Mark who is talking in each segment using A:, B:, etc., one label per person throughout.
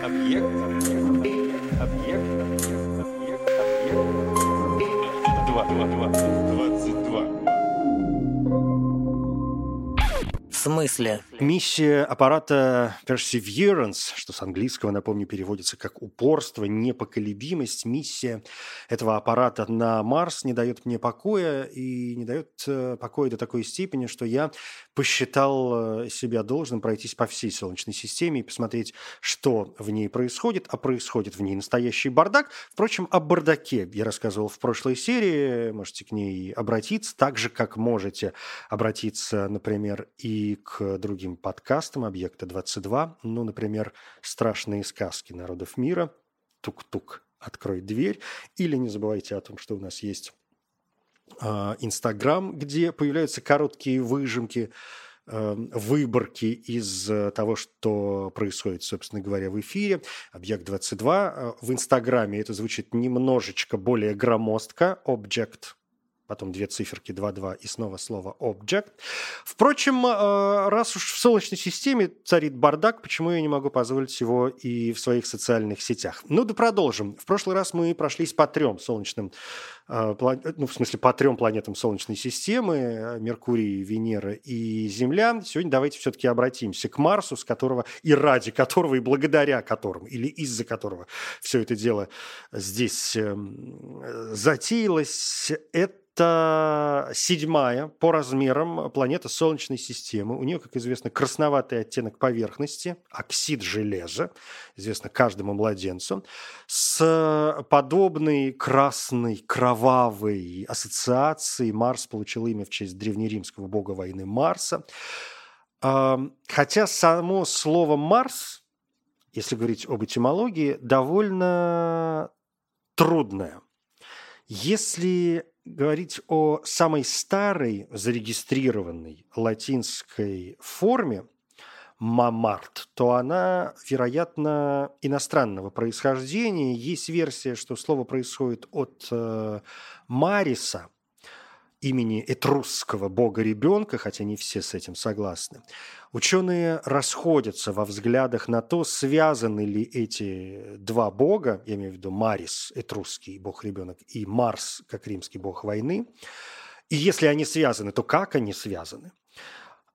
A: Объект. Объект. Объект. Объект. Объект. 22. 22.
B: 22. Смысле?
C: Миссия аппарата Perseverance, что с английского, напомню, переводится как упорство, непоколебимость. Миссия этого аппарата на Марс не дает мне покоя и не дает э, покоя до такой степени, что я посчитал э, себя должным пройтись по всей Солнечной системе и посмотреть, что в ней происходит, а происходит в ней настоящий бардак. Впрочем, о бардаке я рассказывал в прошлой серии, можете к ней обратиться, так же, как можете обратиться, например, и к другим подкастам «Объекта 22», ну, например, «Страшные сказки народов мира», «Тук-тук, открой дверь», или не забывайте о том, что у нас есть а, Инстаграм, где появляются короткие выжимки, э, выборки из э, того, что происходит, собственно говоря, в эфире. Объект 22. Э, в Инстаграме это звучит немножечко более громоздко. Объект потом две циферки 2.2 и снова слово object. Впрочем, э, раз уж в Солнечной системе царит бардак, почему я не могу позволить его и в своих социальных сетях? Ну да продолжим. В прошлый раз мы прошлись по трем солнечным, э, ну в смысле по трем планетам Солнечной системы, Меркурий, Венера и Земля. Сегодня давайте все-таки обратимся к Марсу, с которого и ради которого, и благодаря которому, или из-за которого все это дело здесь эм, затеялось. Это это седьмая по размерам планета Солнечной системы. У нее, как известно, красноватый оттенок поверхности, оксид железа, известно каждому младенцу, с подобной красной, кровавой ассоциацией Марс получил имя в честь древнеримского бога войны Марса. Хотя само слово «Марс», если говорить об этимологии, довольно трудное. Если говорить о самой старой зарегистрированной латинской форме мамарт, то она, вероятно, иностранного происхождения. Есть версия, что слово происходит от э, Мариса, имени этрусского бога-ребенка, хотя не все с этим согласны. Ученые расходятся во взглядах на то, связаны ли эти два бога, я имею в виду Марис, этрусский бог-ребенок, и Марс, как римский бог войны. И если они связаны, то как они связаны?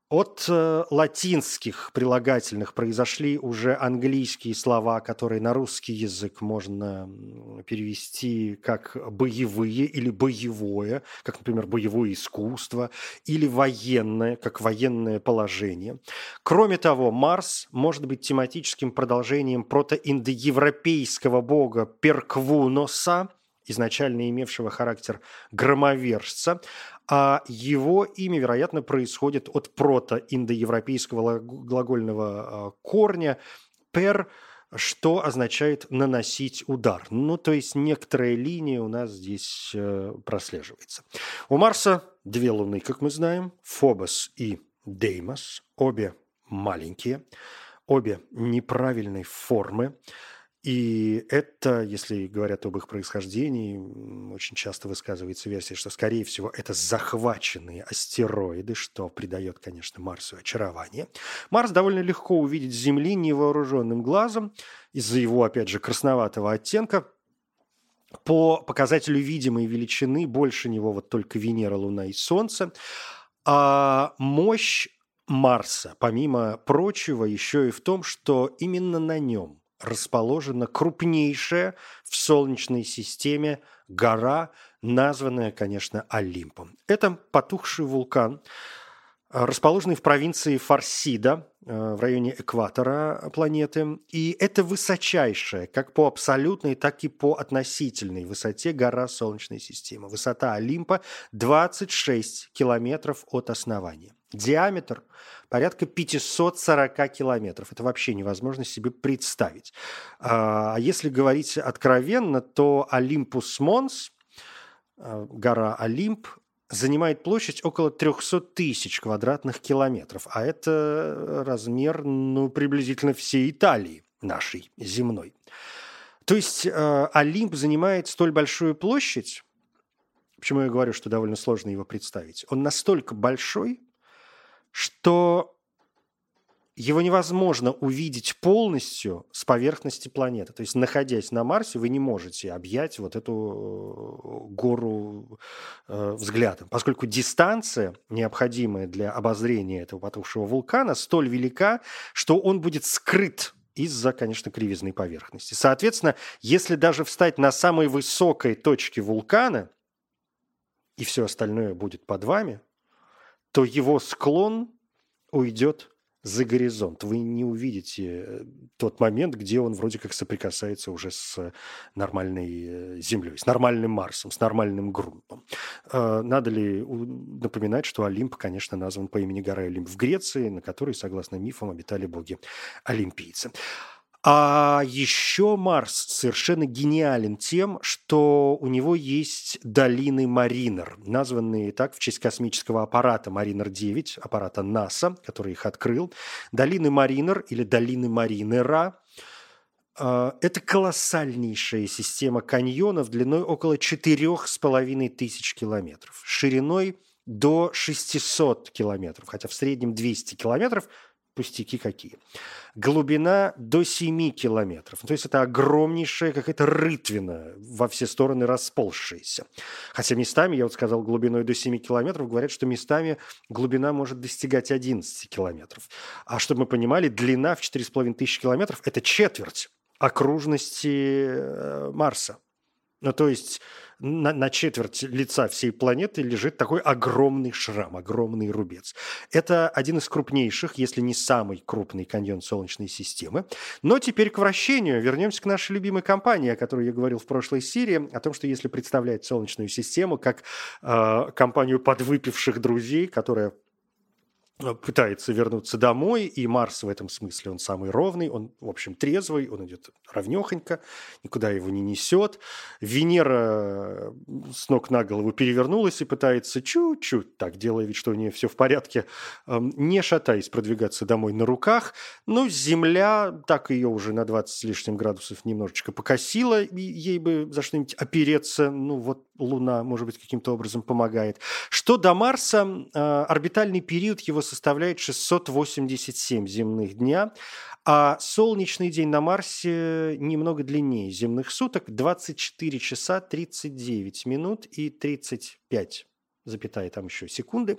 C: От э, латинских прилагательных произошли уже английские слова, которые на русский язык можно перевести как боевые или боевое, как, например, боевое искусство, или военное, как военное положение. Кроме того, Марс может быть тематическим продолжением протоиндоевропейского бога Перквуноса, изначально имевшего характер громовержца, а его имя, вероятно, происходит от прото-индоевропейского глагольного а, корня «пер», что означает «наносить удар». Ну, то есть некоторая линия у нас здесь э, прослеживается. У Марса две луны, как мы знаем, Фобос и Деймос, обе маленькие, обе неправильной формы. И это, если говорят об их происхождении, очень часто высказывается версия, что, скорее всего, это захваченные астероиды, что придает, конечно, Марсу очарование. Марс довольно легко увидеть с Земли невооруженным глазом из-за его, опять же, красноватого оттенка. По показателю видимой величины больше него вот только Венера, Луна и Солнце. А мощь Марса, помимо прочего, еще и в том, что именно на нем расположена крупнейшая в Солнечной системе гора, названная, конечно, Олимпом. Это потухший вулкан, расположенный в провинции Фарсида, э, в районе экватора планеты. И это высочайшая, как по абсолютной, так и по относительной высоте гора Солнечной системы. Высота Олимпа 26 километров от основания. Диаметр порядка 540 километров. Это вообще невозможно себе представить. А, а если говорить откровенно, то Олимпус Монс, э, гора Олимп, занимает площадь около 300 тысяч квадратных километров, а это размер ну, приблизительно всей Италии нашей земной. То есть э, Олимп занимает столь большую площадь, почему я говорю, что довольно сложно его представить, он настолько большой, что его невозможно увидеть полностью с поверхности планеты. То есть, находясь на Марсе, вы не можете объять вот эту э, гору э, взглядом, поскольку дистанция, необходимая для обозрения этого потухшего вулкана, столь велика, что он будет скрыт из-за, конечно, кривизной поверхности. Соответственно, если даже встать на самой высокой точке вулкана, и все остальное будет под вами, то его склон уйдет за горизонт. Вы не увидите э, тот момент, где он вроде как соприкасается уже с нормальной э, Землей, с нормальным Марсом, с нормальным грунтом. Э, надо ли напоминать, что Олимп, конечно, назван по имени горы Олимп в Греции, на которой, согласно мифам, обитали боги-олимпийцы. А еще Марс совершенно гениален тем, что у него есть долины Маринер, названные так в честь космического аппарата Маринер-9, аппарата НАСА, который их открыл. Долины Маринер или долины Маринера а, это колоссальнейшая система каньонов длиной около четырех с половиной тысяч километров, шириной до 600 километров, хотя в среднем 200 километров – пустяки какие. Глубина до 7 километров. То есть это огромнейшая какая-то рытвина во все стороны расползшаяся. Хотя местами, я вот сказал, глубиной до 7 километров, говорят, что местами глубина может достигать 11 километров. А чтобы мы понимали, длина в 4,5 тысячи километров – это четверть окружности э, Марса. Ну, то есть на, на четверть лица всей планеты лежит такой огромный шрам, огромный рубец. Это один из крупнейших, если не самый крупный каньон Солнечной системы. Но теперь к вращению. Вернемся к нашей любимой компании, о которой я говорил в прошлой серии, о том, что если представлять Солнечную систему как э, компанию подвыпивших друзей, которая пытается вернуться домой, и Марс в этом смысле он самый ровный, он, в общем, трезвый, он идет ровнехонько, никуда его не несет. Венера э, с ног на голову перевернулась и пытается чуть-чуть, так делая вид, что у нее все в порядке, эм, не шатаясь, продвигаться домой на руках. Но Земля, так ее уже на 20 с лишним градусов немножечко покосила, и ей бы за что-нибудь опереться, ну вот Луна, может быть, каким-то образом помогает. Что до Марса, э, орбитальный период его составляет 687 земных дня, а солнечный день на Марсе немного длиннее земных суток, 24 часа 39 минут и 35, запятая там еще секунды.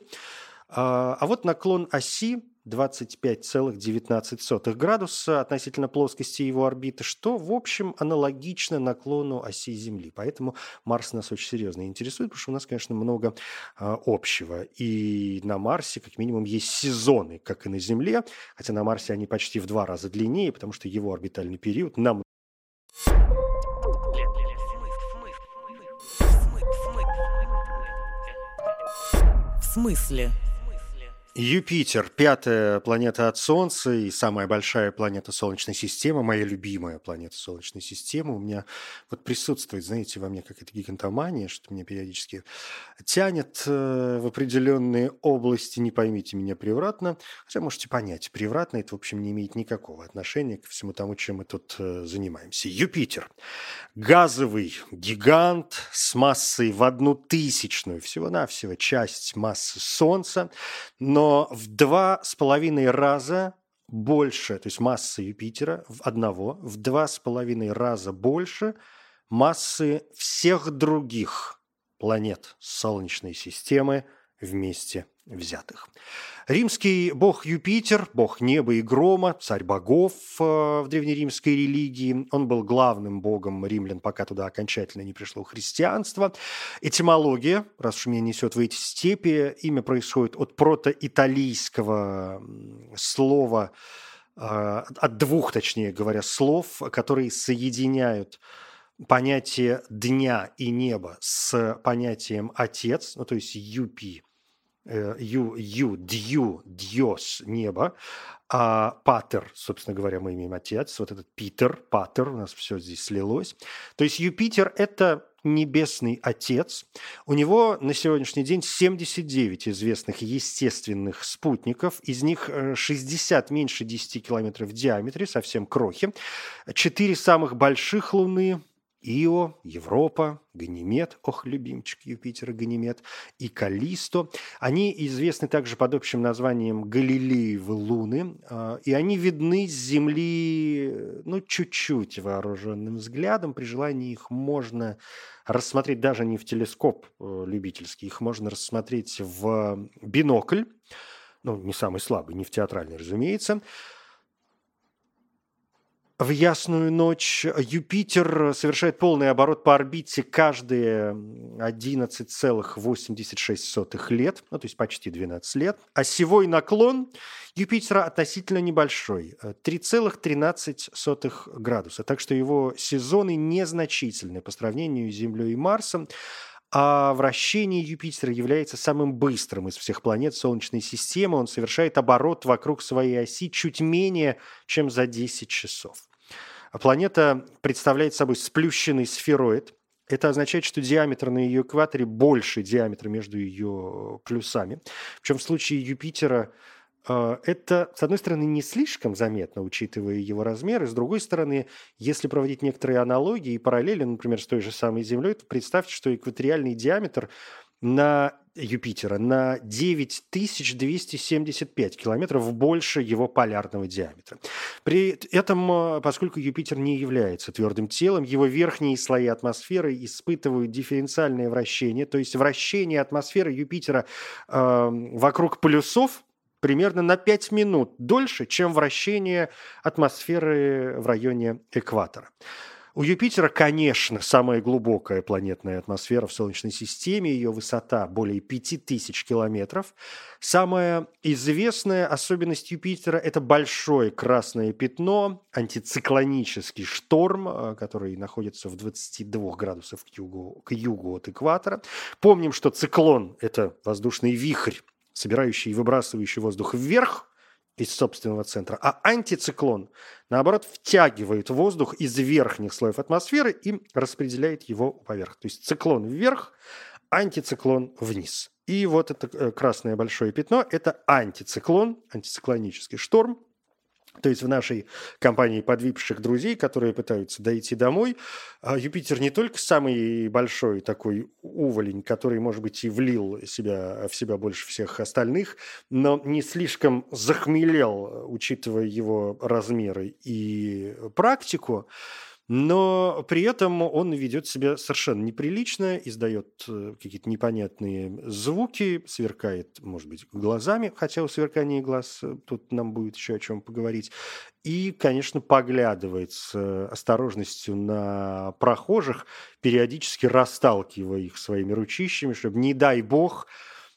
C: А, а вот наклон оси 25,19 градуса относительно плоскости его орбиты, что, в общем, аналогично наклону оси Земли. Поэтому Марс нас очень серьезно интересует, потому что у нас, конечно, много э, общего. И на Марсе, как минимум, есть сезоны, как и на Земле, хотя на Марсе они почти в два раза длиннее, потому что его орбитальный период нам
B: В смысле?
C: Юпитер, пятая планета от Солнца и самая большая планета Солнечной системы, моя любимая планета Солнечной системы. У меня вот присутствует, знаете, во мне какая-то гигантомания, что меня периодически тянет э, в определенные области, не поймите меня превратно, хотя можете понять, превратно это, в общем, не имеет никакого отношения к всему тому, чем мы тут э, занимаемся. Юпитер. Газовый гигант с массой в одну тысячную, всего-навсего часть массы Солнца, но в два с половиной раза больше, то есть масса Юпитера в одного, в два с половиной раза больше массы всех других планет Солнечной системы вместе взятых. Римский бог Юпитер, бог неба и грома, царь богов э, в древнеримской религии. Он был главным богом римлян, пока туда окончательно не пришло христианство. Этимология, раз уж меня несет в эти степи, имя происходит от протоиталийского слова, э, от двух, точнее говоря, слов, которые соединяют понятие дня и неба с понятием отец, ну то есть юпи ю, ю, дью, дьос, небо, а патер, собственно говоря, мы имеем отец, вот этот Питер, патер, у нас все здесь слилось. То есть Юпитер – это небесный отец. У него на сегодняшний день 79 известных естественных спутников, из них 60 э, меньше 10 километров в диаметре, совсем крохи. Четыре самых больших Луны Ио, Европа, Ганимед, ох, любимчик Юпитера Ганимед, и Калисто. Они известны также под общим названием Галилеевы луны, а, и они видны с Земли, ну, чуть-чуть вооруженным взглядом. При желании их можно рассмотреть даже не в телескоп э, любительский, их можно рассмотреть в бинокль, ну, не самый слабый, не в театральный, разумеется, в ясную ночь Юпитер совершает полный оборот по орбите каждые 11,86 лет, ну, то есть почти 12 лет. А севой наклон Юпитера относительно небольшой – 3,13 градуса. Так что его сезоны незначительны по сравнению с Землей и Марсом. А вращение Юпитера является самым быстрым из всех планет Солнечной системы. Он совершает оборот вокруг своей оси чуть менее, чем за 10 часов. А планета представляет собой сплющенный сфероид. Это означает, что диаметр на ее экваторе больше диаметра между ее плюсами. Причем в случае Юпитера э, это, с одной стороны, не слишком заметно, учитывая его размеры. С другой стороны, если проводить некоторые аналогии и параллели, например, с той же самой Землей, то представьте, что экваториальный диаметр на Юпитера на 9275 километров больше его полярного диаметра. При этом, э, поскольку Юпитер не является твердым телом, его верхние слои атмосферы испытывают дифференциальное вращение, то есть вращение атмосферы Юпитера э, вокруг полюсов примерно на 5 минут дольше, чем вращение атмосферы в районе экватора. У Юпитера, конечно, самая глубокая планетная атмосфера в Солнечной системе, ее высота более 5000 километров. Самая известная особенность Юпитера – это большое красное пятно, антициклонический шторм, э, который находится в 22 градусах к югу, к югу от экватора. Помним, что циклон – это воздушный вихрь, собирающий и выбрасывающий воздух вверх, из собственного центра, а антициклон, наоборот, втягивает воздух из верхних слоев атмосферы и распределяет его поверх. То есть циклон вверх, антициклон вниз. И вот это э, красное большое пятно – это антициклон, антициклонический шторм, то есть в нашей компании подвипших друзей, которые пытаются дойти домой, а Юпитер не только самый большой такой уволень, который, может быть, и влил себя, в себя больше всех остальных, но не слишком захмелел, учитывая его размеры и практику, но при этом он ведет себя совершенно неприлично, издает э, какие-то непонятные звуки, сверкает, может быть, глазами, хотя у сверкания глаз э, тут нам будет еще о чем поговорить. И, конечно, поглядывает с осторожностью на прохожих, периодически расталкивая их своими ручищами, чтобы, не дай бог,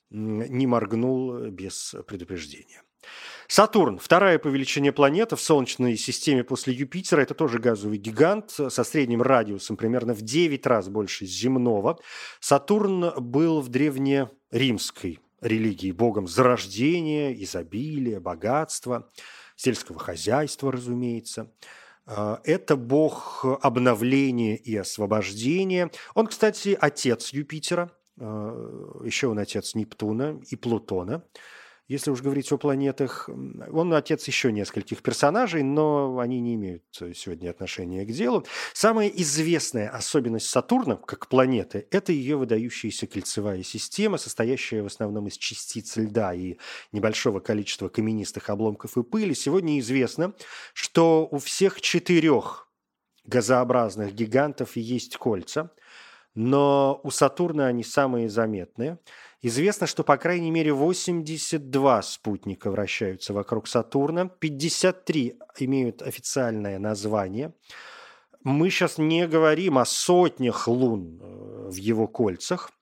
C: не моргнул без предупреждения. Сатурн, вторая по величине планета в Солнечной системе после Юпитера, это тоже газовый гигант со средним радиусом примерно в 9 раз больше земного. Сатурн был в древнеримской религии богом зарождения, изобилия, богатства, сельского хозяйства, разумеется. А, это бог обновления и освобождения. Он, кстати, отец Юпитера, а, еще он отец Нептуна и Плутона – если уж говорить о планетах, он отец еще нескольких персонажей, но они не имеют э, сегодня отношения к делу. Самая известная особенность Сатурна, как планеты, это ее выдающаяся кольцевая система, состоящая в основном из частиц льда и небольшого количества каменистых обломков и пыли. Сегодня известно, что у всех четырех газообразных гигантов есть кольца, но у Сатурна они самые заметные – Известно, что по крайней мере 82 спутника вращаются вокруг Сатурна, 53 имеют официальное название. Мы сейчас не говорим о сотнях лун э, в его кольцах –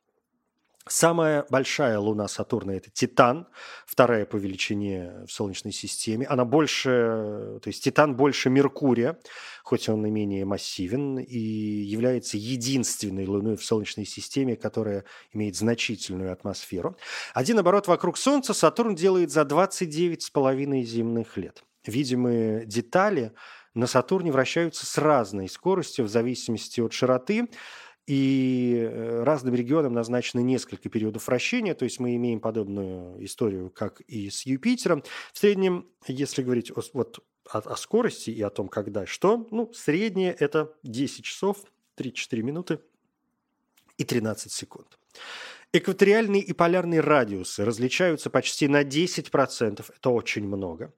C: Самая большая луна Сатурна – это Титан, вторая по величине в Солнечной системе. Она больше, то есть Титан больше Меркурия, хоть он и менее массивен, и является единственной луной в Солнечной системе, которая имеет значительную атмосферу. Один оборот вокруг Солнца Сатурн делает за 29,5 земных лет. Видимые детали на Сатурне вращаются с разной скоростью в зависимости от широты, и э, разным регионам назначено несколько периодов вращения, то есть мы имеем подобную историю, как и с Юпитером. В среднем, если говорить о, вот, о, о скорости и о том, когда что, ну, среднее – это 10 часов 34 минуты и 13 секунд. Экваториальный и полярный радиусы различаются почти на 10%. Это очень много.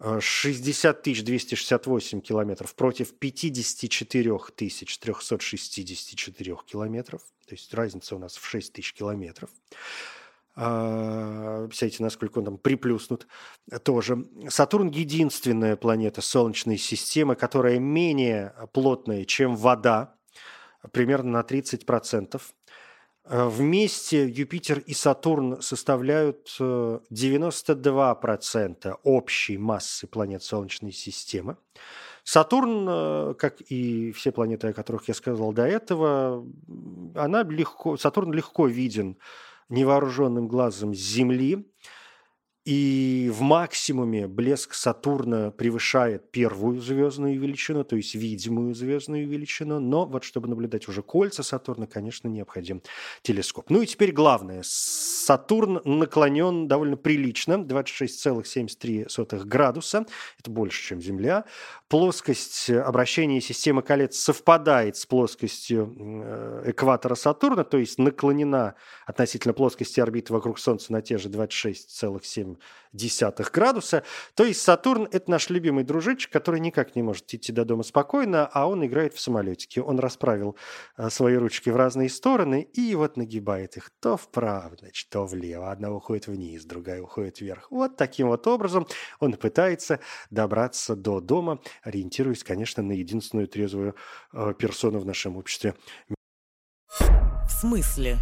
C: 60 268 километров против 54 364 километров. То есть разница у нас в 6 тысяч километров. А, представляете, насколько он там приплюснут тоже. Сатурн – единственная планета Солнечной системы, которая менее плотная, чем вода, примерно на 30%. Э, вместе Юпитер и Сатурн составляют 92% э, общей массы планет Солнечной системы. Сатурн, э, как и все планеты, о которых я сказал до этого, она легко, Сатурн легко виден невооруженным глазом с Земли. И в максимуме блеск Сатурна превышает первую звездную величину, то есть видимую звездную величину. Но вот чтобы наблюдать уже кольца Сатурна, конечно, необходим телескоп. Ну и теперь главное. Сатурн наклонен довольно прилично, 26,73 градуса. Это больше, чем Земля. Плоскость обращения системы колец совпадает с плоскостью э, экватора Сатурна, то есть наклонена относительно плоскости орбиты вокруг Солнца на те же 26,7 десятых градуса. То есть Сатурн – это наш любимый дружочек, который никак не может идти до дома спокойно, а он играет в самолетике. Он расправил э, свои ручки в разные стороны и вот нагибает их то вправо, значит, то влево. Одна уходит вниз, другая уходит вверх. Вот таким вот образом он пытается добраться до дома, ориентируясь, конечно, на единственную трезвую э, персону в нашем обществе.
B: В смысле?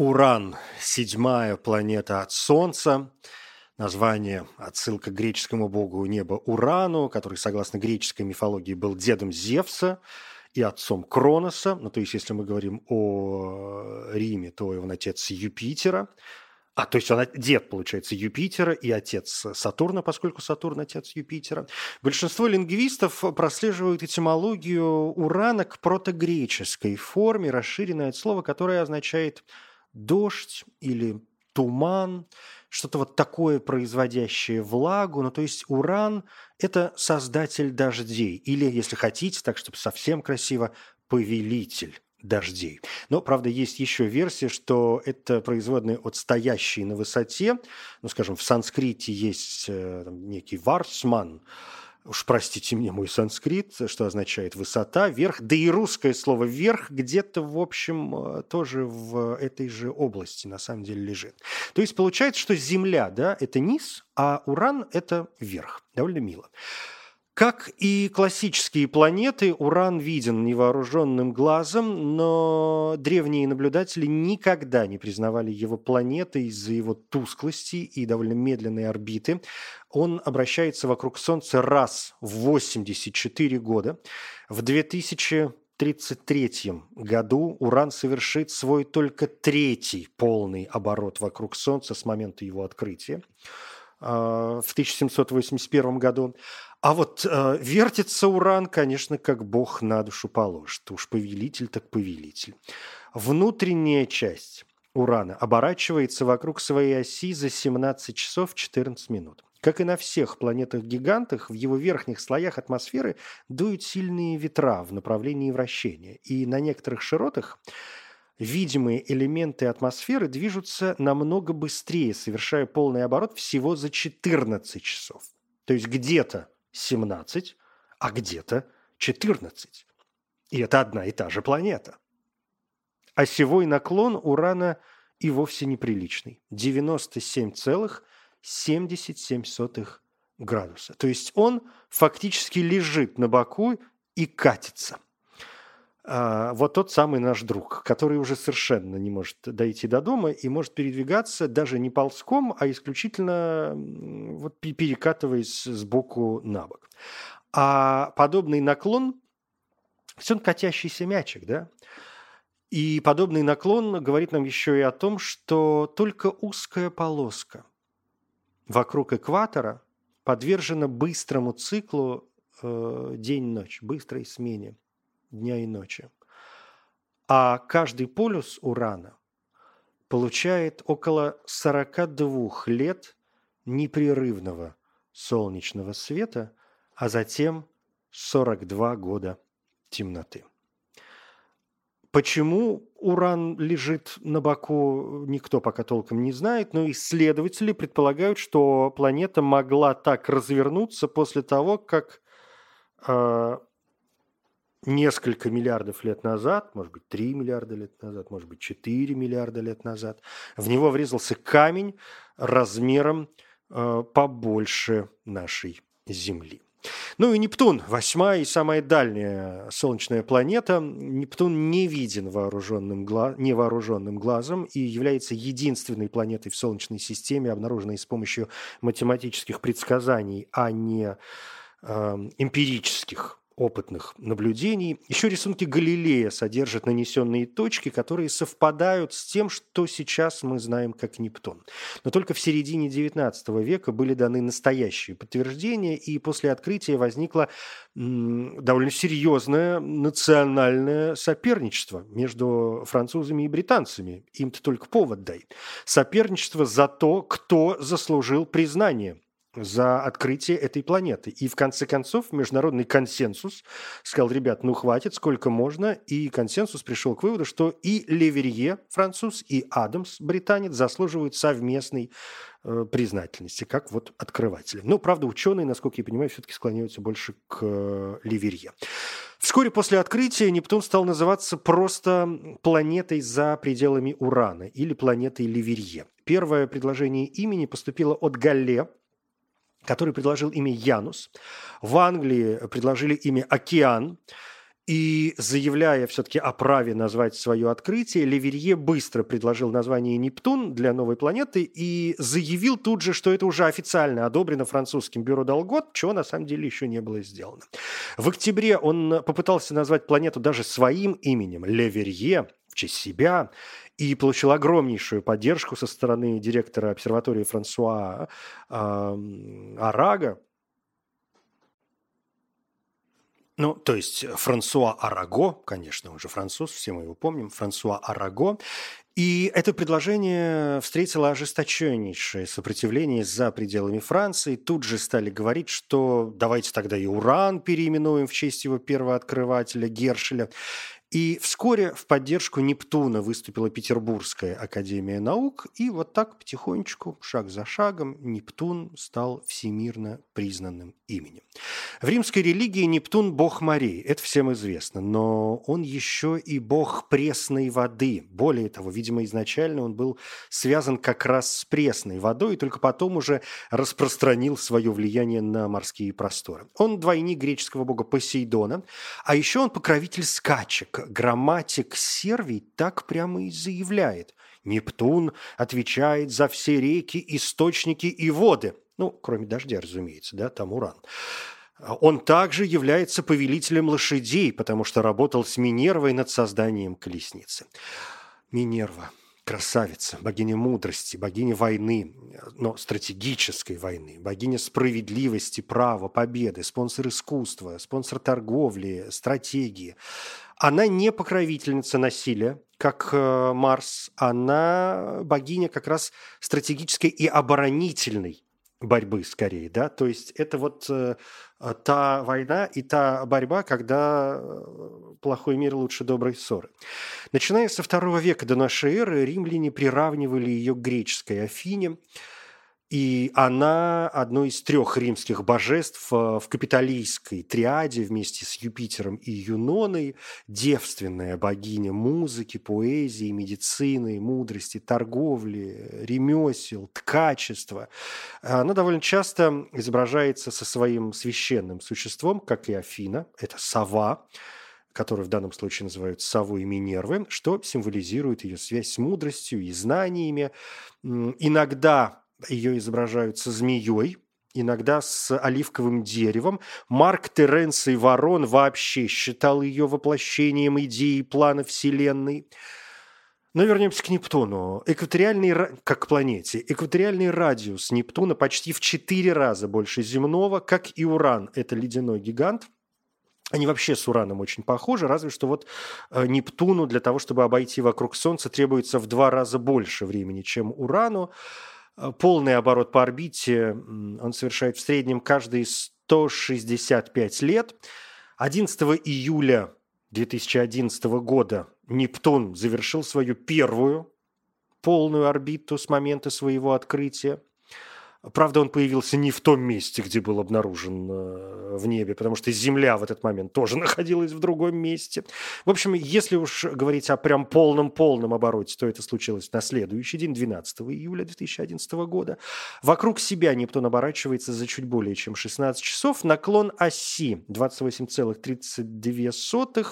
C: Уран – седьмая планета от Солнца. Название – отсылка к греческому богу неба Урану, который, согласно греческой мифологии, был дедом Зевса и отцом Кроноса. Ну, то есть, если мы говорим о Риме, то он отец Юпитера. А, то есть он дед, получается, Юпитера и отец Сатурна, поскольку Сатурн – отец Юпитера. Большинство лингвистов прослеживают этимологию Урана к протогреческой форме, расширенное от слова, которое означает дождь или туман, что-то вот такое производящее влагу. Ну, то есть уран – это создатель дождей. Или, если хотите, так, чтобы совсем красиво, повелитель дождей. Но, правда, есть еще версия, что это производные от стоящей на высоте. Ну, скажем, в санскрите есть э, там, некий варсман – уж простите мне мой санскрит, что означает высота, верх, да и русское слово верх где-то, в общем, э, тоже в этой же области на самом деле лежит. То есть получается, что Земля, да, это низ, а Уран – это верх. Довольно мило. Как и классические планеты, Уран виден невооруженным глазом, но древние наблюдатели никогда не признавали его планетой из-за его тусклости и довольно медленной орбиты. Он обращается вокруг Солнца раз в 84 года. В 2033 году Уран совершит свой только третий полный оборот вокруг Солнца с момента его открытия а, в 1781 году. А вот э, вертится Уран, конечно, как бог на душу положит. Уж повелитель так повелитель. Внутренняя часть Урана оборачивается вокруг своей оси за 17 часов 14 минут. Как и на всех планетах-гигантах, в его верхних слоях атмосферы дуют сильные ветра в направлении вращения. И на некоторых широтах видимые элементы атмосферы движутся намного быстрее, совершая полный оборот всего за 14 часов. То есть где-то 17, а где-то 14. И это одна и та же планета. Осевой наклон Урана и вовсе неприличный. 97,77 градуса. То есть он фактически лежит на боку и катится. А, вот тот самый наш друг, который уже совершенно не может дойти до дома и может передвигаться даже не ползком, а исключительно вот перекатываясь сбоку на бок. А подобный наклон, все он катящийся мячик, да? И подобный наклон говорит нам еще и о том, что только узкая полоска вокруг экватора подвержена быстрому циклу э, день-ночь, быстрой смене дня и ночи. А каждый полюс Урана получает около 42 лет непрерывного солнечного света, а затем 42 года темноты. Почему уран лежит на боку, никто пока толком не знает, но исследователи предполагают, что планета могла так развернуться после того, как э, несколько миллиардов лет назад, может быть, 3 миллиарда лет назад, может быть, 4 миллиарда лет назад, в него врезался камень размером э, побольше нашей Земли. Ну и Нептун, восьмая и самая дальняя солнечная планета. Нептун не виден вооруженным гла... невооруженным глазом и является единственной планетой в Солнечной системе, обнаруженной с помощью математических предсказаний, а не э, эмпирических опытных наблюдений. Еще рисунки Галилея содержат нанесенные точки, которые совпадают с тем, что сейчас мы знаем как Нептун. Но только в середине XIX века были даны настоящие подтверждения, и после открытия возникло довольно серьезное национальное соперничество между французами и британцами. Им-то только повод дай. Соперничество за то, кто заслужил признание за открытие этой планеты. И в конце концов международный консенсус сказал, ребят, ну хватит, сколько можно. И консенсус пришел к выводу, что и Леверье, француз, и Адамс, британец, заслуживают совместной э, признательности, как вот открыватели. Но, правда, ученые, насколько я понимаю, все-таки склоняются больше к э, Леверье. Вскоре после открытия Нептун стал называться просто планетой за пределами Урана или планетой Леверье. Первое предложение имени поступило от Галле, который предложил имя Янус. В Англии предложили имя Океан. И заявляя все-таки о праве назвать свое открытие, Леверье быстро предложил название Нептун для новой планеты и заявил тут же, что это уже официально одобрено французским бюро Долгот, чего на самом деле еще не было сделано. В октябре он попытался назвать планету даже своим именем – Леверье, в честь себя, и получил огромнейшую поддержку со стороны директора обсерватории Франсуа Арага. Ну, то есть Франсуа Араго, конечно, он же француз, все мы его помним, Франсуа Араго. И это предложение встретило ожесточеннейшее сопротивление за пределами Франции. Тут же стали говорить, что давайте тогда и Уран переименуем в честь его первого открывателя Гершеля. И вскоре в поддержку Нептуна выступила Петербургская академия наук, и вот так потихонечку, шаг за шагом, Нептун стал всемирно признанным именем. В римской религии Нептун – бог морей, это всем известно, но он еще и бог пресной воды. Более того, видимо, изначально он был связан как раз с пресной водой, и только потом уже распространил свое влияние на морские просторы. Он двойник греческого бога Посейдона, а еще он покровитель скачек, грамматик Сервий так прямо и заявляет. Нептун отвечает за все реки, источники и воды. Ну, кроме дождя, разумеется, да, там уран. Он также является повелителем лошадей, потому что работал с Минервой над созданием колесницы. Минерва – красавица, богиня мудрости, богиня войны, но стратегической войны, богиня справедливости, права, победы, спонсор искусства, спонсор торговли, стратегии – она не покровительница насилия, как э, Марс, она богиня как раз стратегической и оборонительной борьбы скорее, да, то есть это вот э, та война и та борьба, когда э, плохой мир лучше доброй ссоры. Начиная со второго века до нашей эры римляне приравнивали ее к греческой Афине, и она одно из трех римских божеств э, в капитолийской триаде вместе с Юпитером и Юноной, девственная богиня музыки, поэзии, медицины, мудрости, торговли, ремесел, ткачества. Она довольно часто изображается со своим священным существом, как и Афина, это сова, которую в данном случае называют совой Минервы, что символизирует ее связь с мудростью и знаниями. Иногда ее изображают со змеей, иногда с оливковым деревом. Марк Теренций Ворон вообще считал ее воплощением идеи плана Вселенной. Но вернемся к Нептуну. Экваториальный, как к планете. Экваториальный радиус Нептуна почти в четыре раза больше земного, как и Уран. Это ледяной гигант. Они вообще с Ураном очень похожи, разве что вот э, Нептуну для того, чтобы обойти вокруг Солнца, требуется в два раза больше времени, чем Урану. Полный оборот по орбите он совершает в среднем каждые 165 лет. 11 июля 2011 года Нептун завершил свою первую полную орбиту с момента своего открытия. Правда, он появился не в том месте, где был обнаружен э, в небе, потому что Земля в этот момент тоже находилась в другом месте. В общем, если уж говорить о прям полном-полном обороте, то это случилось на следующий день, 12 июля 2011 года. Вокруг себя Нептун оборачивается за чуть более чем 16 часов. Наклон оси 28,32,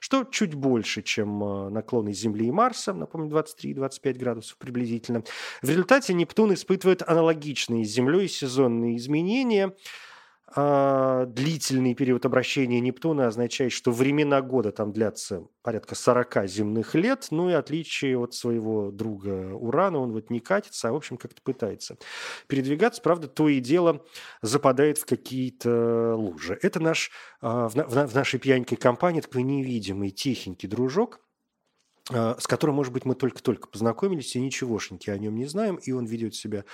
C: что чуть больше, чем э, наклоны Земли и Марса, напомню, 23-25 градусов приблизительно. В результате Нептун испытывает аналогичный связанные с Землей сезонные изменения. А длительный период обращения Нептуна означает, что времена года там длятся порядка 40 земных лет, ну и отличие от своего друга Урана, он вот не катится, а в общем как-то пытается передвигаться, правда, то и дело западает в какие-то лужи. Это наш, а, в нашей пьянькой компании такой невидимый, тихенький дружок, с которым, может быть, мы только-только познакомились и ничегошеньки о нем не знаем, и он ведет себя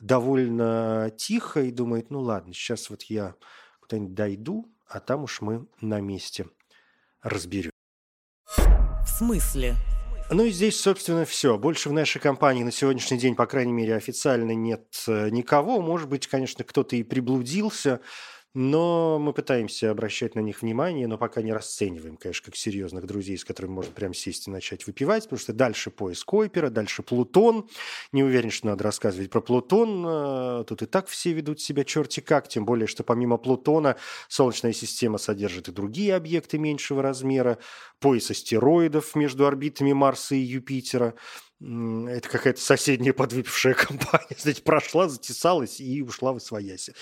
C: довольно тихо и думает, ну ладно, сейчас вот я куда-нибудь дойду, а там уж мы на месте разберем.
B: В смысле?
C: Ну и здесь, собственно, все. Больше в нашей компании на сегодняшний день, по крайней мере, официально нет э, никого. Может быть, конечно, кто-то и приблудился, но мы пытаемся обращать на них внимание, но пока не расцениваем, конечно, как серьезных друзей, с которыми можно прямо сесть и начать выпивать, потому что дальше поиск Койпера, дальше Плутон. Не уверен, что надо рассказывать про Плутон. Э, тут и так все ведут себя черти как, тем более, что помимо Плутона Солнечная система содержит и другие объекты меньшего размера, пояс астероидов между орбитами Марса и Юпитера – это какая-то соседняя подвыпившая компания, знаете, прошла, затесалась и ушла в свояси.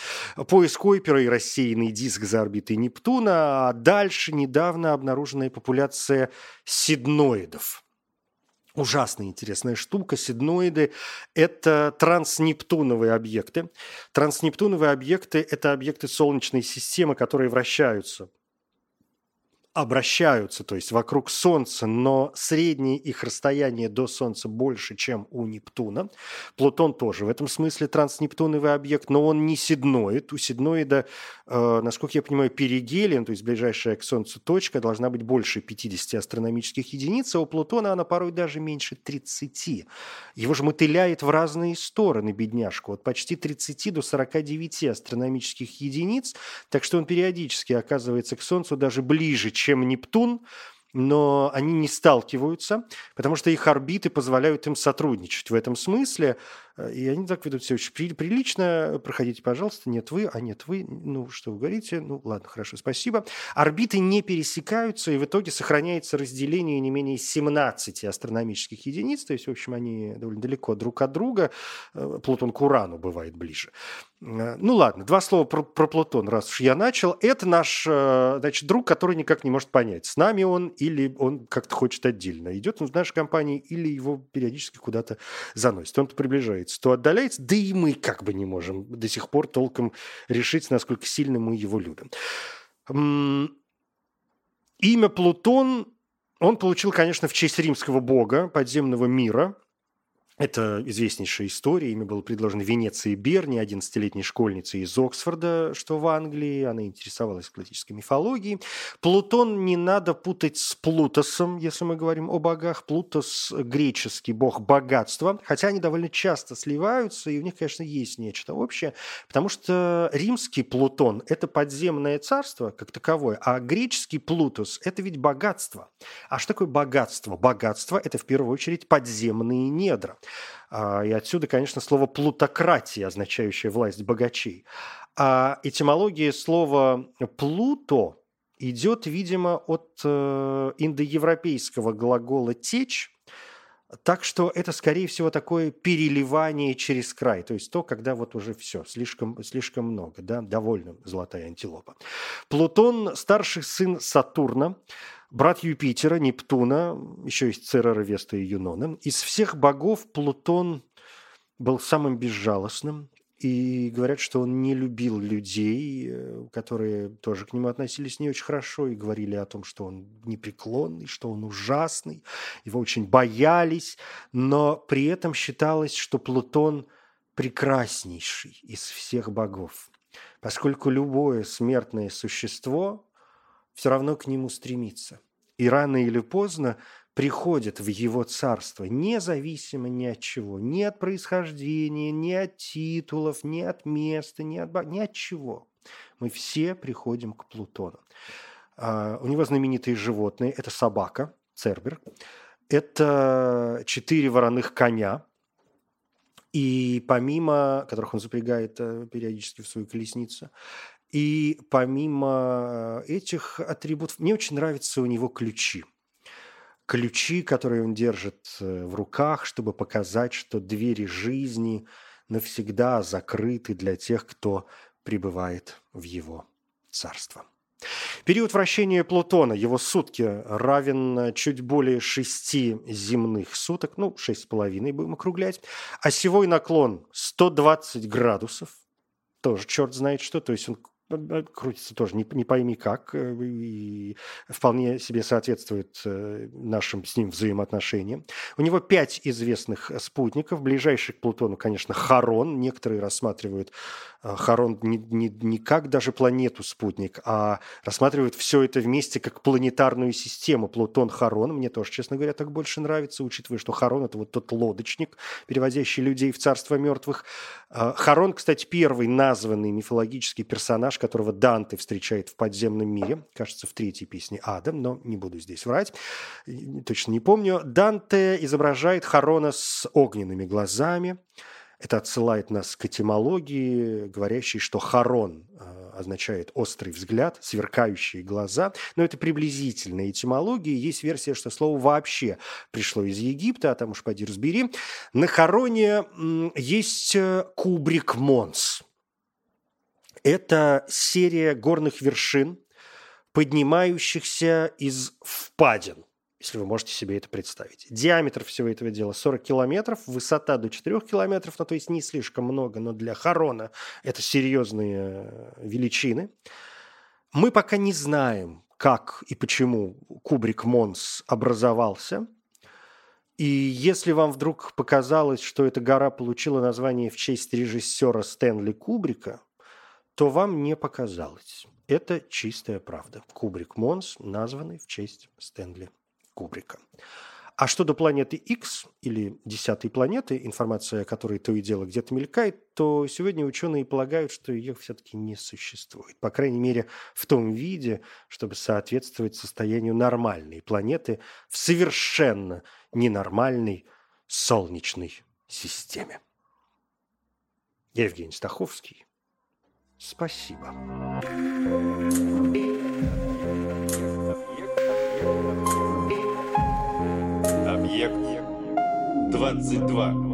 C: Поиск Койпера и рассеянный диск за орбитой Нептуна, а дальше недавно обнаруженная популяция сидноидов. Ужасно интересная штука. Сидноиды – это транснептуновые объекты. Транснептуновые объекты – это объекты Солнечной системы, которые вращаются обращаются, то есть вокруг Солнца, но среднее их расстояние до Солнца больше, чем у Нептуна. Плутон тоже в этом смысле транснептуновый объект, но он не сидноид. У сидноида, э, насколько я понимаю, перигелием, то есть ближайшая к Солнцу точка, должна быть больше 50 астрономических единиц, а у Плутона она порой даже меньше 30. Его же мотыляет в разные стороны, бедняжку, от почти 30 до 49 астрономических единиц, так что он периодически оказывается к Солнцу даже ближе, чем чем Нептун, но они не сталкиваются, потому что их орбиты позволяют им сотрудничать в этом смысле. Э, и они так ведут себя очень прилично. Проходите, пожалуйста. Нет, вы, а нет, вы. Ну, что вы говорите? Ну, ладно, хорошо, спасибо. Орбиты не пересекаются, и в итоге сохраняется разделение не менее 17 астрономических единиц. То есть, в общем, они довольно далеко друг от друга. Э, Плутон к Урану бывает ближе. Э, ну, ладно, два слова про, про Плутон, раз уж я начал. Это наш, значит, друг, который никак не может понять, с нами он или он как-то хочет отдельно. Идет он в нашей компании или его периодически куда-то заносит. Он-то приближается приближается, то отдаляется, да и мы как бы не можем до сих пор толком решить, насколько сильно мы его любим. Имя Плутон он получил, конечно, в честь римского бога подземного мира – это известнейшая история. Ими было предложено Венеции Берни, 11-летней школьнице из Оксфорда, что в Англии. Она интересовалась классической мифологией. Плутон не надо путать с Плутосом, если мы говорим о богах. Плутос – греческий бог богатства, хотя они довольно часто сливаются, и у них, конечно, есть нечто общее, потому что римский Плутон – это подземное царство как таковое, а греческий Плутос – это ведь богатство. А что такое богатство? Богатство – это в первую очередь подземные недра. А, и отсюда, конечно, слово «плутократия», означающее власть богачей. А этимология слова «плуто» идет, видимо, от э, индоевропейского глагола «течь», так что это, скорее всего, такое переливание через край. То есть то, когда вот уже все, слишком, слишком много, да, довольно золотая антилопа. Плутон – старший сын Сатурна, брат Юпитера, Нептуна, еще есть Церера, Веста и Юнона. Из всех богов Плутон был самым безжалостным, и говорят, что он не любил людей, э, которые тоже к нему относились не очень хорошо и говорили о том, что он непреклонный, что он ужасный, его очень боялись, но при этом считалось, что Плутон прекраснейший из всех богов, поскольку любое смертное существо все равно к нему стремится. И рано или поздно приходят в его царство независимо ни от чего, ни от происхождения, ни от титулов, ни от места, ни от, ни от чего. Мы все приходим к Плутону. А, у него знаменитые животные – это собака, цербер, это четыре вороных коня, и помимо, которых он запрягает э, периодически в свою колесницу, и помимо этих атрибутов, мне очень нравятся у него ключи. Ключи, которые он держит э, в руках, чтобы показать, что двери жизни навсегда закрыты для тех, кто пребывает в его царство. Период вращения Плутона, его сутки, равен чуть более шести земных суток, ну, шесть с половиной будем округлять. Осевой наклон 120 градусов, тоже черт знает что, то есть он крутится тоже не, не пойми как, э, и вполне себе соответствует э, нашим с ним взаимоотношениям. У него пять известных спутников. Ближайший к Плутону, конечно, Харон. Некоторые рассматривают э, Харон не, не, не как даже планету-спутник, а рассматривают все это вместе как планетарную систему. Плутон, Харон. Мне тоже, честно говоря, так больше нравится, учитывая, что Харон – это вот тот лодочник, перевозящий людей в царство мертвых. Харон, кстати, первый названный мифологический персонаж, персонаж, которого Данте встречает в подземном мире, кажется, в третьей песне Ада, но не буду здесь врать, точно не помню. Данте изображает Харона с огненными глазами. Это отсылает нас к этимологии, говорящей, что Харон э, означает острый взгляд, сверкающие глаза. Но это приблизительная этимология. Есть версия, что слово вообще пришло из Египта, а там уж поди разбери. На Хароне есть э, кубрик Монс. Это серия горных вершин, поднимающихся из впадин, если вы можете себе это представить. Диаметр всего этого дела 40 километров, высота до 4 километров, ну то есть не слишком много, но для Харона это серьезные э, величины. Мы пока не знаем, как и почему кубрик Монс образовался. И если вам вдруг показалось, что эта гора получила название в честь режиссера Стэнли Кубрика – то вам не показалось. Это чистая правда. Кубрик Монс, названный в честь Стэнли Кубрика. А что до планеты X или десятой планеты, информация о которой то и дело где-то мелькает, то сегодня ученые полагают, что ее все-таки не существует. По крайней мере, в том виде, чтобы соответствовать состоянию нормальной планеты в совершенно ненормальной Солнечной системе. Евгений Стаховский. Спасибо.
A: Объект 22.